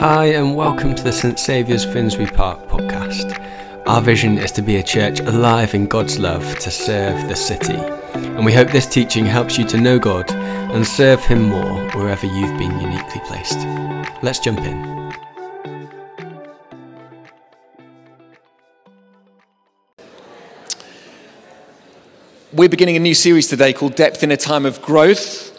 Hi, and welcome to the St Saviour's Finsbury Park podcast. Our vision is to be a church alive in God's love to serve the city. And we hope this teaching helps you to know God and serve Him more wherever you've been uniquely placed. Let's jump in. We're beginning a new series today called Depth in a Time of Growth.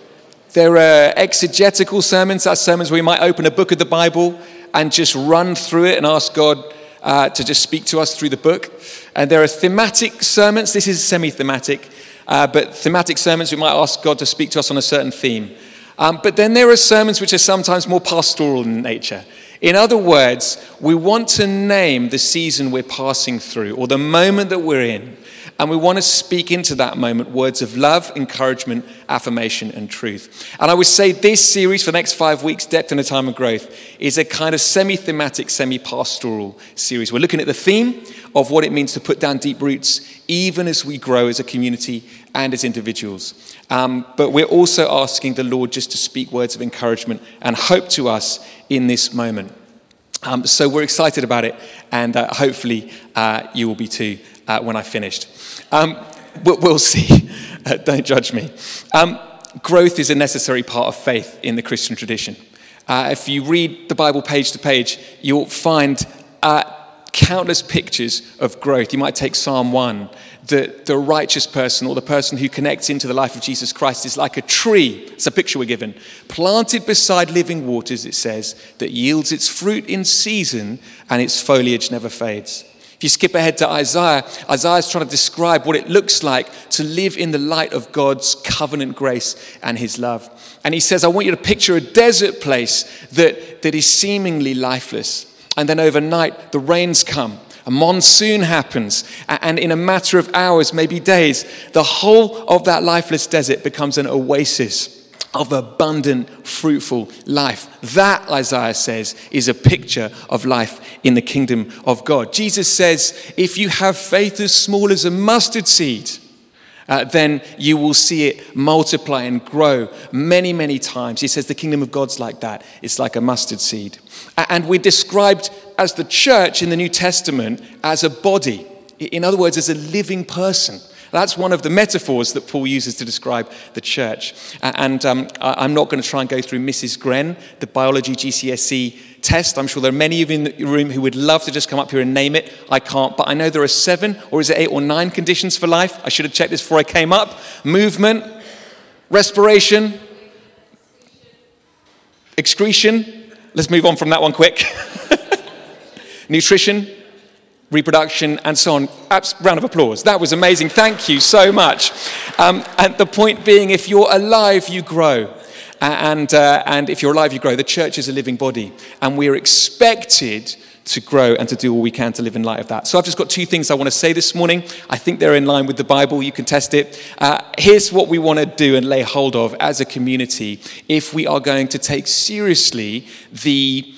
There are exegetical sermons, that's sermons where we might open a book of the Bible and just run through it and ask God uh, to just speak to us through the book. And there are thematic sermons, this is semi thematic, uh, but thematic sermons we might ask God to speak to us on a certain theme. Um, but then there are sermons which are sometimes more pastoral in nature. In other words, we want to name the season we're passing through or the moment that we're in. And we want to speak into that moment words of love, encouragement, affirmation, and truth. And I would say this series for the next five weeks, Depth in a Time of Growth, is a kind of semi thematic, semi pastoral series. We're looking at the theme of what it means to put down deep roots, even as we grow as a community and as individuals. Um, but we're also asking the Lord just to speak words of encouragement and hope to us in this moment. Um, so we're excited about it, and uh, hopefully uh, you will be too uh, when I finished. Um, we'll see. Uh, don't judge me. Um, growth is a necessary part of faith in the Christian tradition. Uh, if you read the Bible page to page, you'll find uh, countless pictures of growth. You might take Psalm 1. The, the righteous person or the person who connects into the life of Jesus Christ is like a tree. It's a picture we're given. Planted beside living waters, it says, that yields its fruit in season and its foliage never fades. If you skip ahead to Isaiah, Isaiah is trying to describe what it looks like to live in the light of God's covenant grace and his love. And he says, I want you to picture a desert place that, that is seemingly lifeless. And then overnight, the rains come. A monsoon happens, and in a matter of hours, maybe days, the whole of that lifeless desert becomes an oasis of abundant, fruitful life. That, Isaiah says, is a picture of life in the kingdom of God. Jesus says, if you have faith as small as a mustard seed, uh, then you will see it multiply and grow many, many times. He says the kingdom of God's like that. It's like a mustard seed. And we're described as the church in the New Testament as a body. In other words, as a living person. That's one of the metaphors that Paul uses to describe the church. And um, I'm not going to try and go through Mrs. Gren, the biology GCSE test. I'm sure there are many of you in the room who would love to just come up here and name it. I can't, but I know there are seven, or is it eight or nine conditions for life? I should have checked this before I came up movement, respiration, excretion. Let's move on from that one quick. Nutrition, reproduction, and so on. Round of applause. That was amazing. Thank you so much. Um, and the point being, if you're alive, you grow. And, uh, and if you're alive, you grow. The church is a living body, and we're expected to grow and to do all we can to live in light of that. So I've just got two things I want to say this morning. I think they're in line with the Bible. You can test it. Uh, here's what we want to do and lay hold of as a community if we are going to take seriously the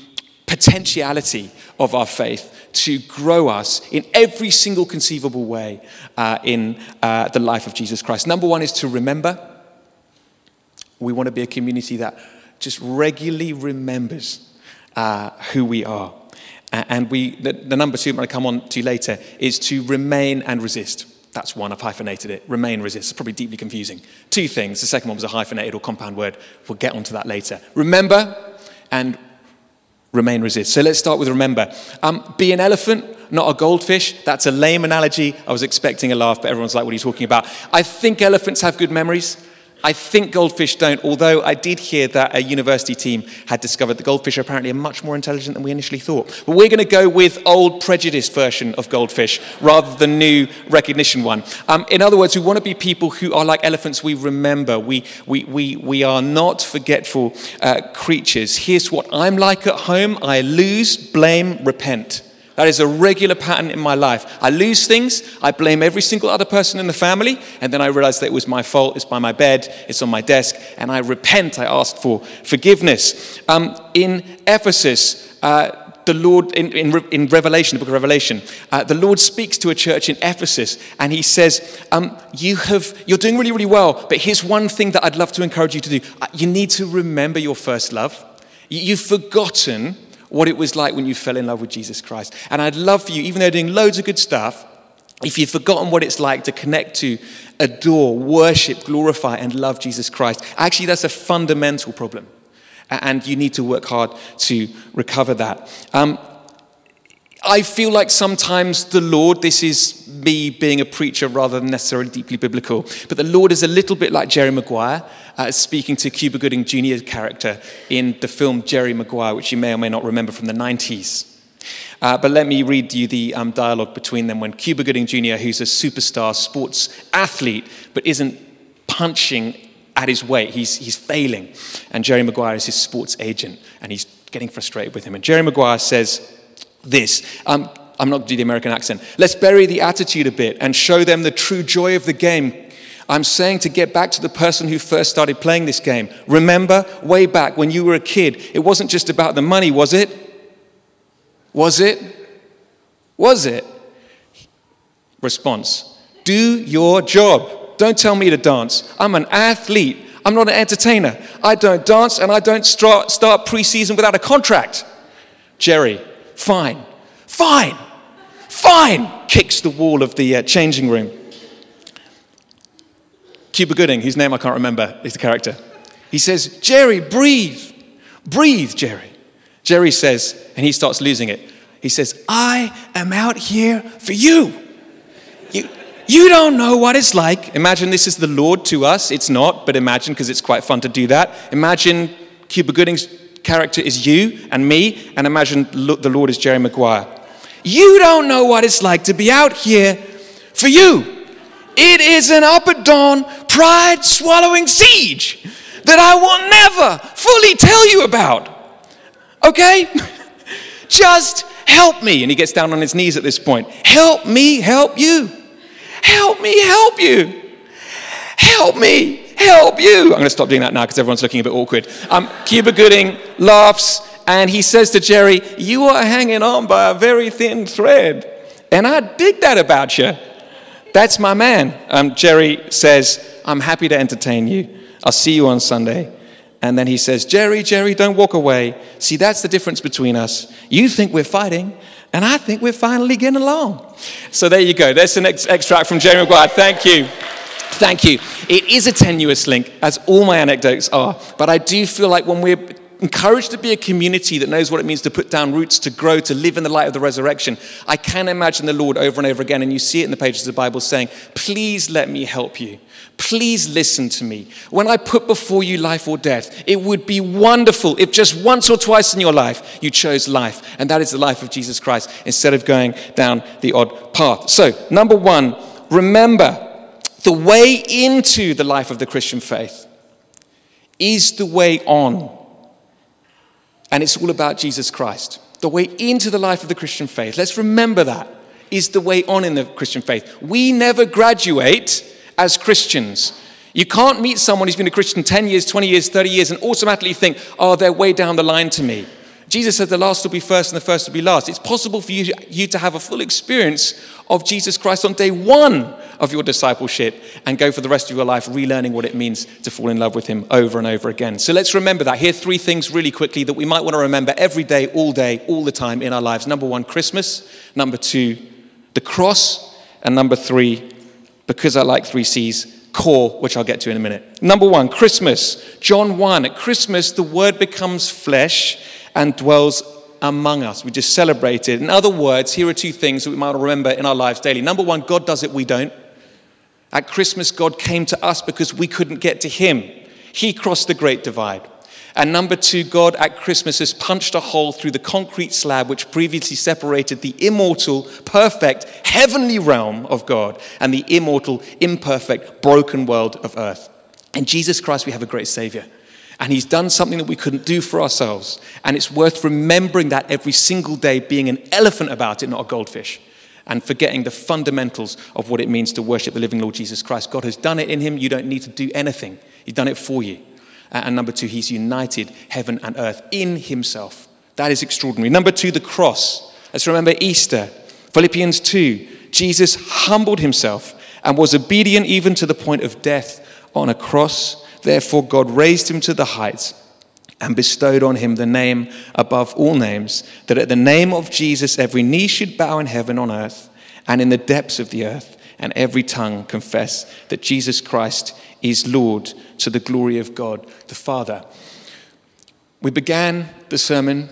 potentiality of our faith to grow us in every single conceivable way uh, in uh, the life of Jesus Christ. Number one is to remember. We want to be a community that just regularly remembers uh, who we are. And we, the, the number two I'm going to come on to later is to remain and resist. That's one, I've hyphenated it. Remain, resist. It's probably deeply confusing. Two things. The second one was a hyphenated or compound word. We'll get onto that later. Remember and remain, resist. So let's start with remember. Um, be an elephant, not a goldfish. That's a lame analogy. I was expecting a laugh, but everyone's like, what are you talking about? I think elephants have good memories. I think goldfish don't, although I did hear that a university team had discovered that goldfish are apparently much more intelligent than we initially thought. But we're going to go with old prejudiced version of goldfish rather than new recognition one. Um, in other words, we want to be people who are like elephants we remember. We, we, we, we are not forgetful uh, creatures. Here's what I'm like at home I lose, blame, repent. That is a regular pattern in my life. I lose things, I blame every single other person in the family, and then I realize that it was my fault, it's by my bed, it's on my desk, and I repent, I ask for forgiveness. Um, in Ephesus, uh, the Lord, in, in, in, Revelation, the book of Revelation, uh, the Lord speaks to a church in Ephesus and he says, um, you have, You're doing really, really well, but here's one thing that I'd love to encourage you to do. Uh, you need to remember your first love. You've forgotten what it was like when you fell in love with Jesus Christ. And I'd love for you, even though doing loads of good stuff, if you've forgotten what it's like to connect to, adore, worship, glorify, and love Jesus Christ, actually, that's a fundamental problem. And you need to work hard to recover that. Um, I feel like sometimes the Lord, this is me being a preacher rather than necessarily deeply biblical, but the Lord is a little bit like Jerry Maguire, uh, speaking to Cuba Gooding Jr.'s character in the film Jerry Maguire, which you may or may not remember from the 90s. Uh, but let me read you the um, dialogue between them when Cuba Gooding Jr., who's a superstar sports athlete, but isn't punching at his weight, he's, he's failing. And Jerry Maguire is his sports agent, and he's getting frustrated with him. And Jerry Maguire says this um, I'm not going to do the American accent. Let's bury the attitude a bit and show them the true joy of the game. I'm saying to get back to the person who first started playing this game. Remember, way back when you were a kid, it wasn't just about the money, was it? Was it? Was it? Response Do your job. Don't tell me to dance. I'm an athlete. I'm not an entertainer. I don't dance and I don't start preseason without a contract. Jerry, fine, fine, fine, kicks the wall of the uh, changing room. Cuba Gooding, whose name I can't remember, is the character. He says, Jerry, breathe. Breathe, Jerry. Jerry says, and he starts losing it. He says, I am out here for you. You, you don't know what it's like. Imagine this is the Lord to us. It's not, but imagine because it's quite fun to do that. Imagine Cuba Gooding's character is you and me, and imagine the Lord is Jerry Maguire. You don't know what it's like to be out here for you. It is an up at dawn, pride swallowing siege that I will never fully tell you about. Okay? Just help me. And he gets down on his knees at this point. Help me help you. Help me help you. Help me help you. I'm going to stop doing that now because everyone's looking a bit awkward. Um, Cuba Gooding laughs and he says to Jerry, You are hanging on by a very thin thread. And I dig that about you. That's my man. Um, Jerry says, I'm happy to entertain you. I'll see you on Sunday. And then he says, Jerry, Jerry, don't walk away. See, that's the difference between us. You think we're fighting, and I think we're finally getting along. So there you go. There's an ex- extract from Jerry Maguire. Thank you. Thank you. It is a tenuous link, as all my anecdotes are, but I do feel like when we're encouraged to be a community that knows what it means to put down roots, to grow, to live in the light of the resurrection, I can imagine the Lord over and over again, and you see it in the pages of the Bible saying, Please let me help you. Please listen to me. When I put before you life or death, it would be wonderful if just once or twice in your life you chose life, and that is the life of Jesus Christ, instead of going down the odd path. So, number one, remember the way into the life of the Christian faith is the way on and it's all about Jesus Christ. The way into the life of the Christian faith, let's remember that, is the way on in the Christian faith. We never graduate as Christians. You can't meet someone who's been a Christian 10 years, 20 years, 30 years, and automatically think, oh, they're way down the line to me. Jesus said the last will be first and the first will be last. It's possible for you, you to have a full experience of Jesus Christ on day one of your discipleship and go for the rest of your life relearning what it means to fall in love with Him over and over again. So let's remember that. Here are three things really quickly that we might want to remember every day, all day, all the time in our lives. Number one, Christmas. Number two, the cross. And number three, because I like three C's, core, which I'll get to in a minute. Number one, Christmas. John 1. At Christmas, the Word becomes flesh and dwells among us. We just celebrated. In other words, here are two things that we might remember in our lives daily. Number one, God does it, we don't. At Christmas, God came to us because we couldn't get to Him. He crossed the great divide. And number two, God at Christmas has punched a hole through the concrete slab which previously separated the immortal, perfect, heavenly realm of God and the immortal, imperfect, broken world of earth. In Jesus Christ, we have a great Savior. And he's done something that we couldn't do for ourselves. And it's worth remembering that every single day, being an elephant about it, not a goldfish. And forgetting the fundamentals of what it means to worship the living Lord Jesus Christ. God has done it in him. You don't need to do anything, He's done it for you. And number two, He's united heaven and earth in Himself. That is extraordinary. Number two, the cross. Let's remember Easter. Philippians 2. Jesus humbled Himself and was obedient even to the point of death on a cross Therefore, God raised him to the heights and bestowed on him the name above all names, that at the name of Jesus every knee should bow in heaven, on earth, and in the depths of the earth, and every tongue confess that Jesus Christ is Lord to the glory of God the Father. We began the sermon,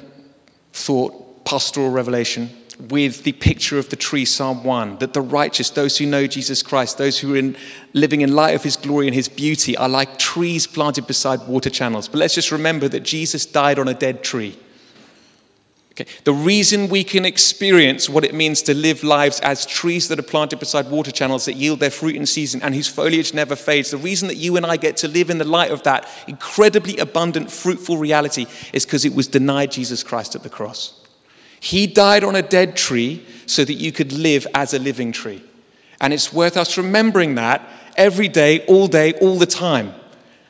thought, pastoral revelation, with the picture of the tree, Psalm 1, that the righteous, those who know Jesus Christ, those who are in, living in light of his glory and his beauty, are like trees planted beside water channels. But let's just remember that Jesus died on a dead tree. Okay. The reason we can experience what it means to live lives as trees that are planted beside water channels that yield their fruit in season and whose foliage never fades, the reason that you and I get to live in the light of that incredibly abundant, fruitful reality is because it was denied Jesus Christ at the cross. He died on a dead tree so that you could live as a living tree. And it's worth us remembering that every day, all day, all the time.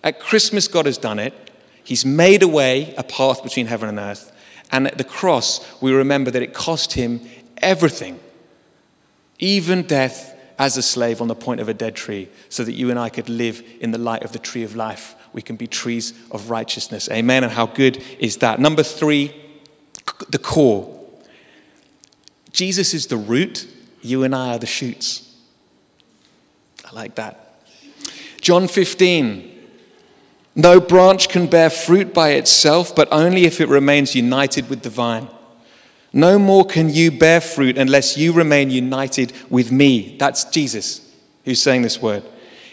At Christmas, God has done it. He's made a way, a path between heaven and earth. And at the cross, we remember that it cost him everything, even death as a slave on the point of a dead tree, so that you and I could live in the light of the tree of life. We can be trees of righteousness. Amen. And how good is that? Number three, the core. Jesus is the root, you and I are the shoots. I like that. John 15. No branch can bear fruit by itself, but only if it remains united with the vine. No more can you bear fruit unless you remain united with me. That's Jesus who's saying this word.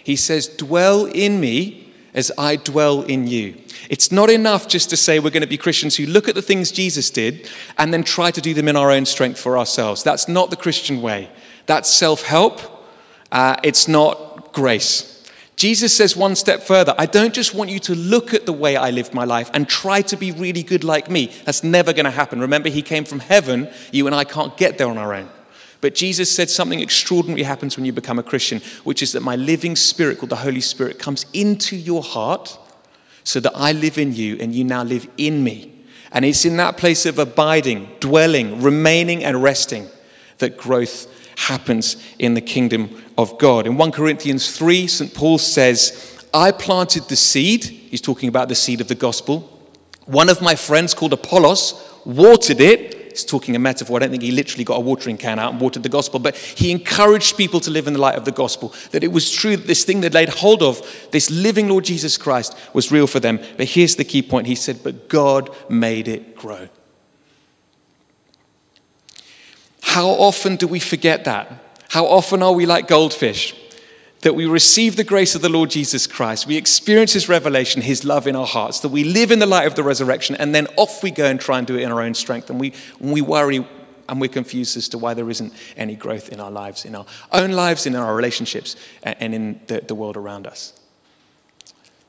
He says, Dwell in me as I dwell in you. It's not enough just to say we're going to be Christians who look at the things Jesus did and then try to do them in our own strength for ourselves. That's not the Christian way. That's self help, uh, it's not grace. Jesus says one step further I don't just want you to look at the way I lived my life and try to be really good like me. That's never going to happen. Remember, He came from heaven. You and I can't get there on our own. But Jesus said something extraordinary happens when you become a Christian, which is that my living spirit, called the Holy Spirit, comes into your heart so that I live in you and you now live in me. And it's in that place of abiding, dwelling, remaining, and resting that growth happens in the kingdom of God. In 1 Corinthians 3, St. Paul says, I planted the seed. He's talking about the seed of the gospel. One of my friends called Apollos watered it Talking a metaphor. I don't think he literally got a watering can out and watered the gospel, but he encouraged people to live in the light of the gospel. That it was true that this thing they'd laid hold of, this living Lord Jesus Christ, was real for them. But here's the key point He said, But God made it grow. How often do we forget that? How often are we like goldfish? That we receive the grace of the Lord Jesus Christ, we experience His revelation, His love in our hearts, that we live in the light of the resurrection, and then off we go and try and do it in our own strength. And we, we worry and we're confused as to why there isn't any growth in our lives, in our own lives, in our relationships, and in the, the world around us.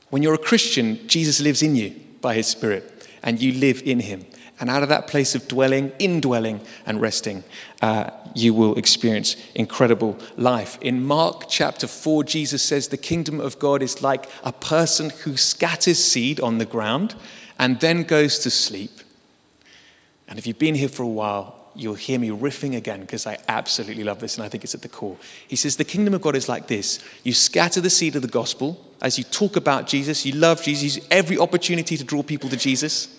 When you're a Christian, Jesus lives in you by His Spirit, and you live in Him. And out of that place of dwelling, indwelling, and resting, uh, you will experience incredible life. In Mark chapter 4, Jesus says, The kingdom of God is like a person who scatters seed on the ground and then goes to sleep. And if you've been here for a while, you'll hear me riffing again because I absolutely love this and I think it's at the core. He says, The kingdom of God is like this you scatter the seed of the gospel as you talk about Jesus, you love Jesus, every opportunity to draw people to Jesus.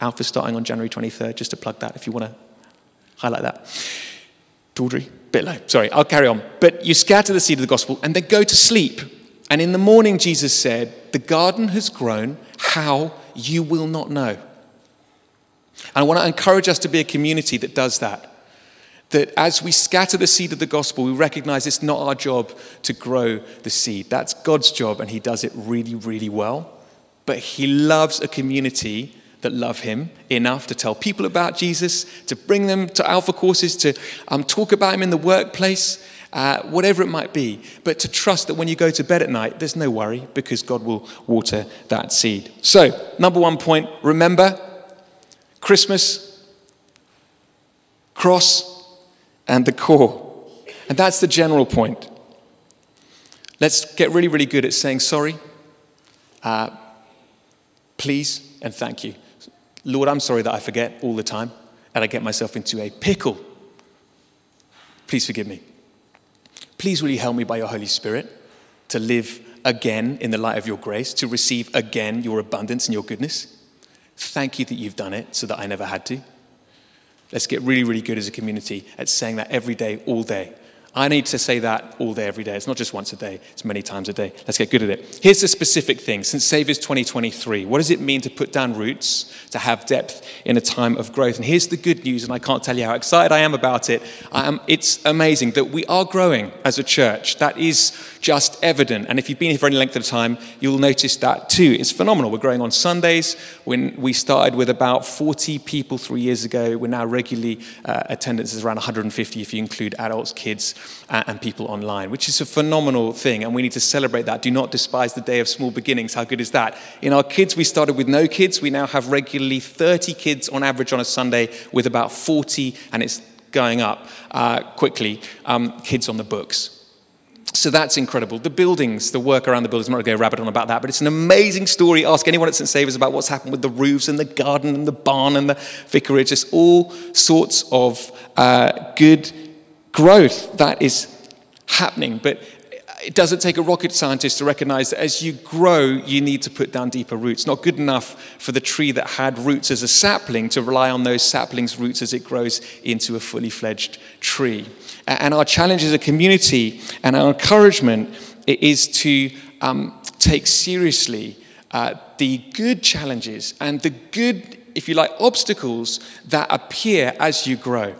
Alpha starting on January 23rd, just to plug that if you want to highlight that. Tawdry, bit low. Sorry, I'll carry on. But you scatter the seed of the gospel and then go to sleep. And in the morning, Jesus said, The garden has grown, how you will not know. And I want to encourage us to be a community that does that. That as we scatter the seed of the gospel, we recognize it's not our job to grow the seed. That's God's job, and He does it really, really well. But He loves a community that love him enough to tell people about Jesus, to bring them to Alpha courses, to um, talk about him in the workplace, uh, whatever it might be. But to trust that when you go to bed at night, there's no worry because God will water that seed. So, number one point remember Christmas, cross, and the core. And that's the general point. Let's get really, really good at saying sorry, uh, please, and thank you. Lord, I'm sorry that I forget all the time and I get myself into a pickle. Please forgive me. Please, will you help me by your Holy Spirit to live again in the light of your grace, to receive again your abundance and your goodness? Thank you that you've done it so that I never had to. Let's get really, really good as a community at saying that every day, all day. I need to say that all day, every day. It's not just once a day, it's many times a day. Let's get good at it. Here's the specific thing St. Saviour's 2023. What does it mean to put down roots, to have depth in a time of growth? And here's the good news, and I can't tell you how excited I am about it. Am, it's amazing that we are growing as a church. That is just evident. And if you've been here for any length of time, you'll notice that too. It's phenomenal. We're growing on Sundays. When we started with about 40 people three years ago, we're now regularly, uh, attendance is around 150 if you include adults, kids and people online, which is a phenomenal thing. And we need to celebrate that. Do not despise the day of small beginnings. How good is that? In our kids, we started with no kids. We now have regularly 30 kids on average on a Sunday, with about 40, and it's going up uh, quickly, um, kids on the books. So that's incredible. The buildings, the work around the buildings, I'm not going to go rabbit on about that, but it's an amazing story. Ask anyone at St. Saviour's about what's happened with the roofs and the garden and the barn and the vicarage. It's all sorts of uh, good growth that is happening. But it doesn't take a rocket scientist to recognize that as you grow, you need to put down deeper roots. Not good enough for the tree that had roots as a sapling to rely on those saplings' roots as it grows into a fully fledged tree. And our challenge as a community and our encouragement is to um, take seriously uh, the good challenges and the good, if you like, obstacles that appear as you grow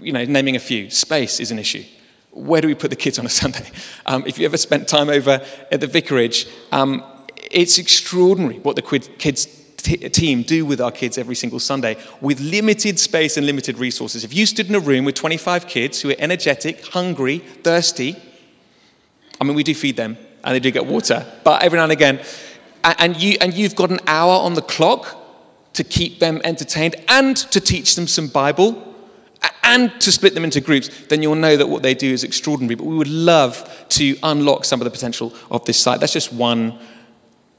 you know, naming a few, space is an issue. Where do we put the kids on a Sunday? Um, if you ever spent time over at the vicarage, um, it's extraordinary what the kids t- team do with our kids every single Sunday with limited space and limited resources. If you stood in a room with 25 kids who are energetic, hungry, thirsty, I mean, we do feed them and they do get water, but every now and again, and, you, and you've got an hour on the clock to keep them entertained and to teach them some Bible and to split them into groups, then you'll know that what they do is extraordinary. But we would love to unlock some of the potential of this site. That's just one.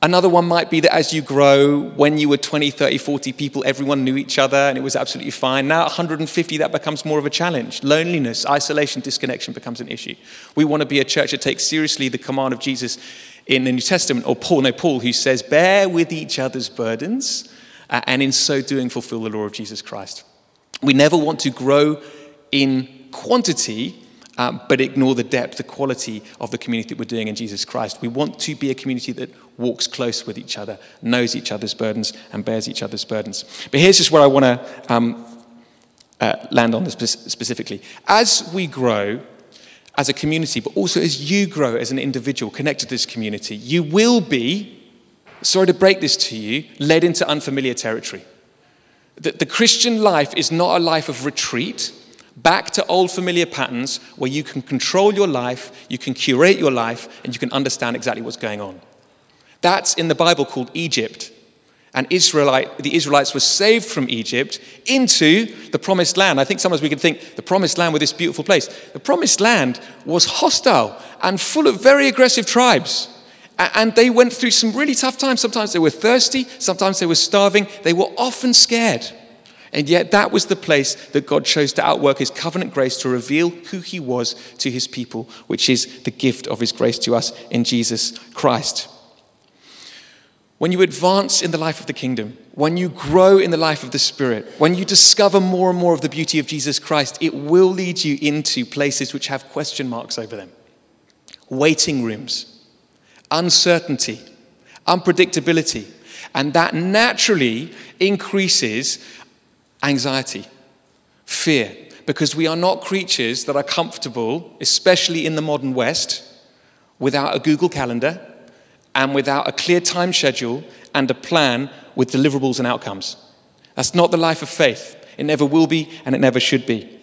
Another one might be that as you grow, when you were 20, 30, 40 people, everyone knew each other and it was absolutely fine. Now, 150, that becomes more of a challenge. Loneliness, isolation, disconnection becomes an issue. We want to be a church that takes seriously the command of Jesus in the New Testament, or Paul, no, Paul, who says, Bear with each other's burdens, uh, and in so doing, fulfill the law of Jesus Christ. We never want to grow in quantity, um, but ignore the depth, the quality of the community that we're doing in Jesus Christ. We want to be a community that walks close with each other, knows each other's burdens, and bears each other's burdens. But here's just where I want to um, uh, land on this specifically. As we grow, as a community, but also as you grow as an individual connected to this community, you will be, sorry to break this to you, led into unfamiliar territory. That the Christian life is not a life of retreat back to old familiar patterns where you can control your life, you can curate your life, and you can understand exactly what's going on. That's in the Bible called Egypt. And Israelite, the Israelites were saved from Egypt into the promised land. I think sometimes we can think the promised land was this beautiful place. The promised land was hostile and full of very aggressive tribes. And they went through some really tough times. Sometimes they were thirsty, sometimes they were starving, they were often scared. And yet, that was the place that God chose to outwork his covenant grace to reveal who he was to his people, which is the gift of his grace to us in Jesus Christ. When you advance in the life of the kingdom, when you grow in the life of the Spirit, when you discover more and more of the beauty of Jesus Christ, it will lead you into places which have question marks over them waiting rooms uncertainty, unpredictability. And that naturally increases anxiety, fear, because we are not creatures that are comfortable, especially in the modern West, without a Google Calendar and without a clear time schedule and a plan with deliverables and outcomes. That's not the life of faith. It never will be and it never should be.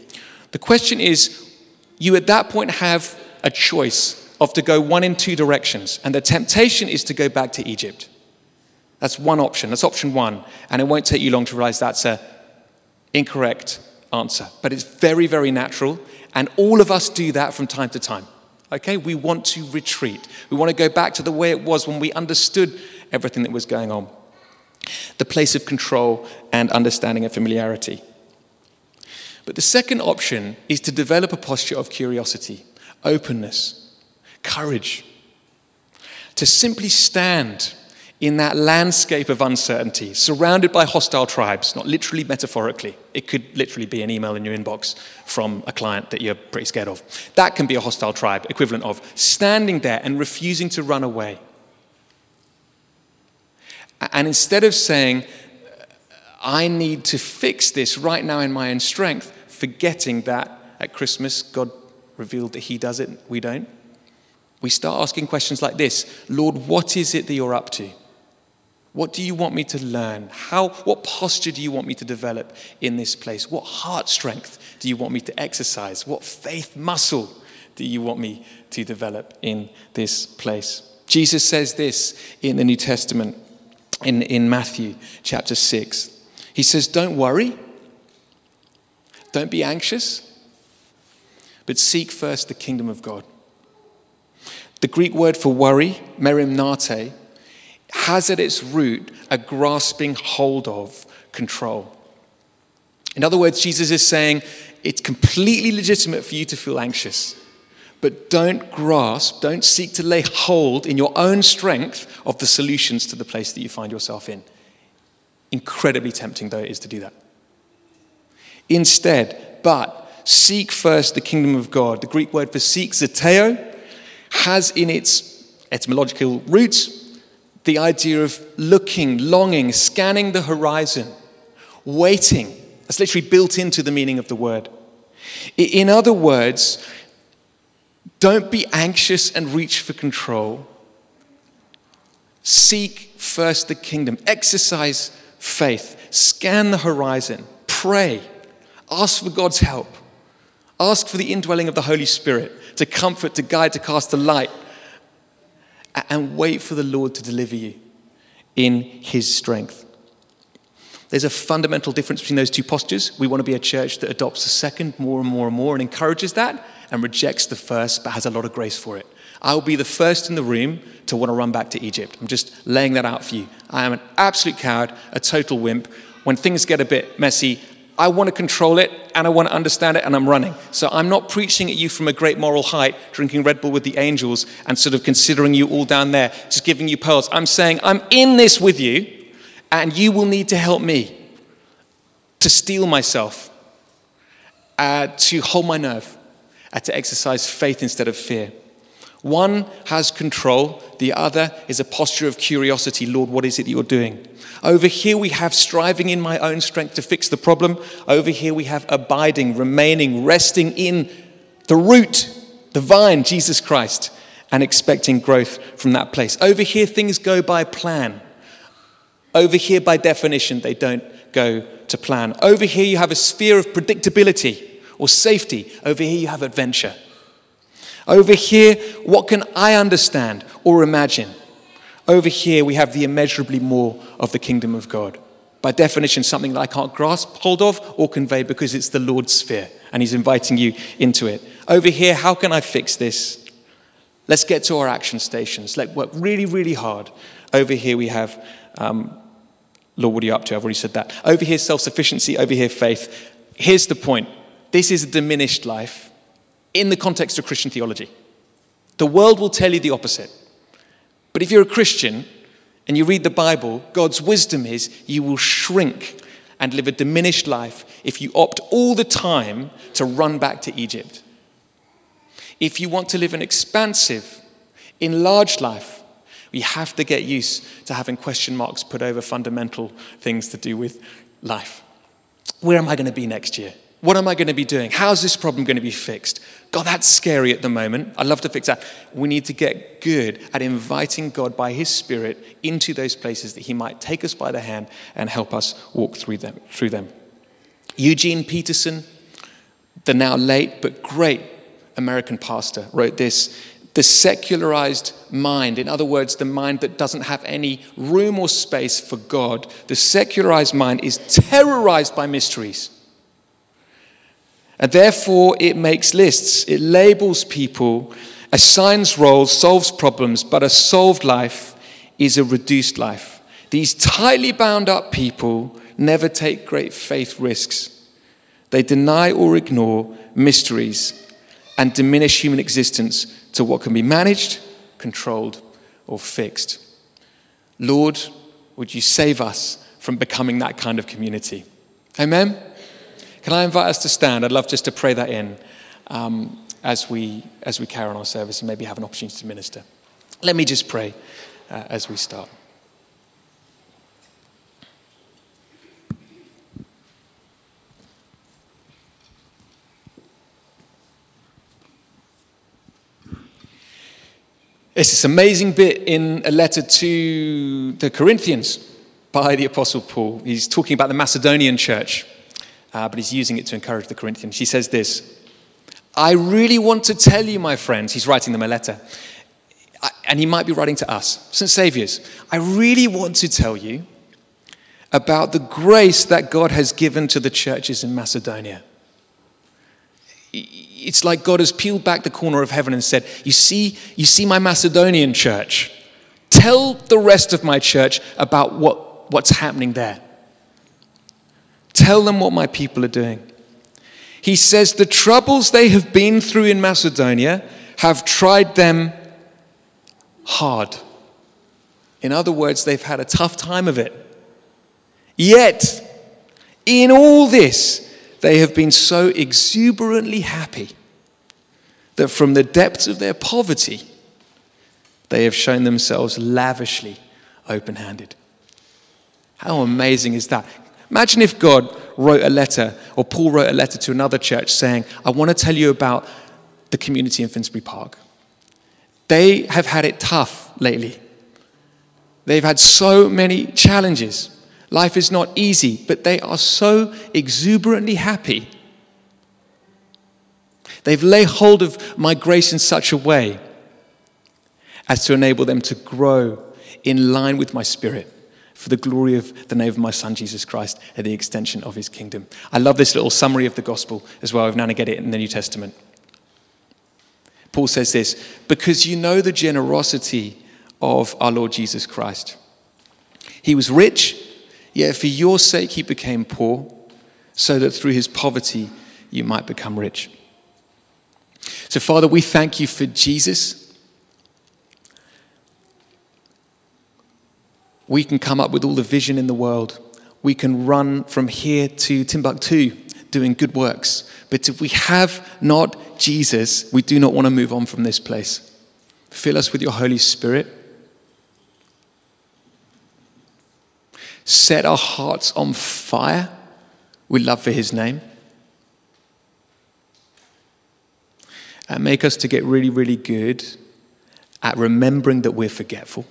The question is you at that point have a choice of to go one in two directions. And the temptation is to go back to Egypt. That's one option. That's option one. And it won't take you long to realize that's an incorrect answer. But it's very, very natural. And all of us do that from time to time. Okay? We want to retreat. We want to go back to the way it was when we understood everything that was going on. The place of control and understanding and familiarity. But the second option is to develop a posture of curiosity, openness, courage to simply stand in that landscape of uncertainty, surrounded by hostile tribes, not literally metaphorically. It could literally be an email in your inbox from a client that you're pretty scared of. That can be a hostile tribe, equivalent of standing there and refusing to run away. And instead of saying, I need to fix this right now in my own strength, forgetting that at Christmas God revealed that He does it, we don't. We start asking questions like this Lord, what is it that you're up to? What do you want me to learn? How, what posture do you want me to develop in this place? What heart strength do you want me to exercise? What faith muscle do you want me to develop in this place? Jesus says this in the New Testament, in, in Matthew chapter 6. He says, Don't worry, don't be anxious, but seek first the kingdom of God. The Greek word for worry, merimnate, has at its root a grasping hold of control. In other words, Jesus is saying it's completely legitimate for you to feel anxious, but don't grasp, don't seek to lay hold in your own strength of the solutions to the place that you find yourself in. Incredibly tempting, though, it is to do that. Instead, but seek first the kingdom of God. The Greek word for seek, zeteo, has in its etymological roots the idea of looking, longing, scanning the horizon, waiting. That's literally built into the meaning of the word. In other words, don't be anxious and reach for control. Seek first the kingdom. Exercise faith. Scan the horizon. Pray. Ask for God's help. Ask for the indwelling of the Holy Spirit to comfort, to guide, to cast a light and wait for the Lord to deliver you in his strength. There's a fundamental difference between those two postures. We want to be a church that adopts the second more and more and more and encourages that and rejects the first but has a lot of grace for it. I will be the first in the room to want to run back to Egypt. I'm just laying that out for you. I am an absolute coward, a total wimp. When things get a bit messy, I want to control it and I want to understand it and I'm running. So I'm not preaching at you from a great moral height, drinking Red Bull with the angels and sort of considering you all down there, just giving you pearls. I'm saying I'm in this with you and you will need to help me to steel myself, uh, to hold my nerve, uh, to exercise faith instead of fear. One has control, the other is a posture of curiosity. Lord, what is it you're doing? Over here, we have striving in my own strength to fix the problem. Over here, we have abiding, remaining, resting in the root, the vine, Jesus Christ, and expecting growth from that place. Over here, things go by plan. Over here, by definition, they don't go to plan. Over here, you have a sphere of predictability or safety. Over here, you have adventure. Over here, what can I understand or imagine? Over here, we have the immeasurably more of the kingdom of God. By definition, something that I can't grasp hold of or convey because it's the Lord's sphere and He's inviting you into it. Over here, how can I fix this? Let's get to our action stations. Let's work really, really hard. Over here, we have, um, Lord, what are you up to? I've already said that. Over here, self sufficiency. Over here, faith. Here's the point this is a diminished life in the context of Christian theology. The world will tell you the opposite. But if you're a Christian and you read the Bible, God's wisdom is you will shrink and live a diminished life if you opt all the time to run back to Egypt. If you want to live an expansive, enlarged life, we have to get used to having question marks put over fundamental things to do with life. Where am I going to be next year? What am I going to be doing? How's this problem going to be fixed? God, that's scary at the moment. I'd love to fix that. We need to get good at inviting God by His Spirit into those places that He might take us by the hand and help us walk through them. Through them. Eugene Peterson, the now late but great American pastor, wrote this The secularized mind, in other words, the mind that doesn't have any room or space for God, the secularized mind is terrorized by mysteries. And therefore, it makes lists, it labels people, assigns roles, solves problems, but a solved life is a reduced life. These tightly bound up people never take great faith risks. They deny or ignore mysteries and diminish human existence to what can be managed, controlled, or fixed. Lord, would you save us from becoming that kind of community? Amen? Can I invite us to stand? I'd love just to pray that in um, as, we, as we carry on our service and maybe have an opportunity to minister. Let me just pray uh, as we start. It's this amazing bit in a letter to the Corinthians by the Apostle Paul. He's talking about the Macedonian church, uh, but he's using it to encourage the Corinthians. He says this I really want to tell you, my friends, he's writing them a letter, and he might be writing to us, St. Saviours. I really want to tell you about the grace that God has given to the churches in Macedonia it's like God has peeled back the corner of heaven and said, You see, you see my Macedonian church. Tell the rest of my church about what, what's happening there. Tell them what my people are doing. He says, The troubles they have been through in Macedonia have tried them hard. In other words, they've had a tough time of it. Yet, in all this, they have been so exuberantly happy that from the depths of their poverty, they have shown themselves lavishly open handed. How amazing is that? Imagine if God wrote a letter, or Paul wrote a letter to another church saying, I want to tell you about the community in Finsbury Park. They have had it tough lately. They've had so many challenges. Life is not easy, but they are so exuberantly happy. They've laid hold of my grace in such a way as to enable them to grow in line with my spirit for the glory of the name of my son Jesus Christ and the extension of his kingdom. I love this little summary of the gospel as well. If Nana get it in the New Testament. Paul says this because you know the generosity of our Lord Jesus Christ. He was rich Yet for your sake he became poor, so that through his poverty you might become rich. So, Father, we thank you for Jesus. We can come up with all the vision in the world. We can run from here to Timbuktu doing good works. But if we have not Jesus, we do not want to move on from this place. Fill us with your Holy Spirit. set our hearts on fire with love for His name. And make us to get really, really good at remembering that we're forgetful.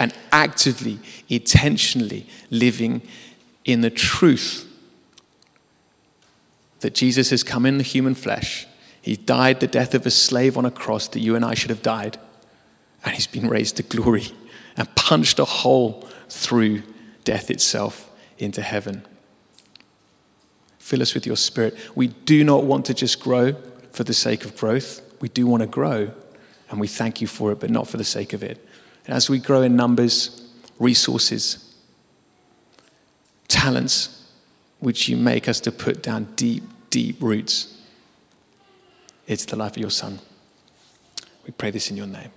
And actively, intentionally living in the truth that Jesus has come in the human flesh. He died the death of a slave on a cross that you and I should have died. And he's been raised to glory and punched a hole through death itself into heaven. Fill us with your spirit. We do not want to just grow for the sake of growth. We do want to grow, and we thank you for it, but not for the sake of it. And as we grow in numbers, resources, talents, which you make us to put down deep, deep roots, it's the life of your Son. We pray this in your name.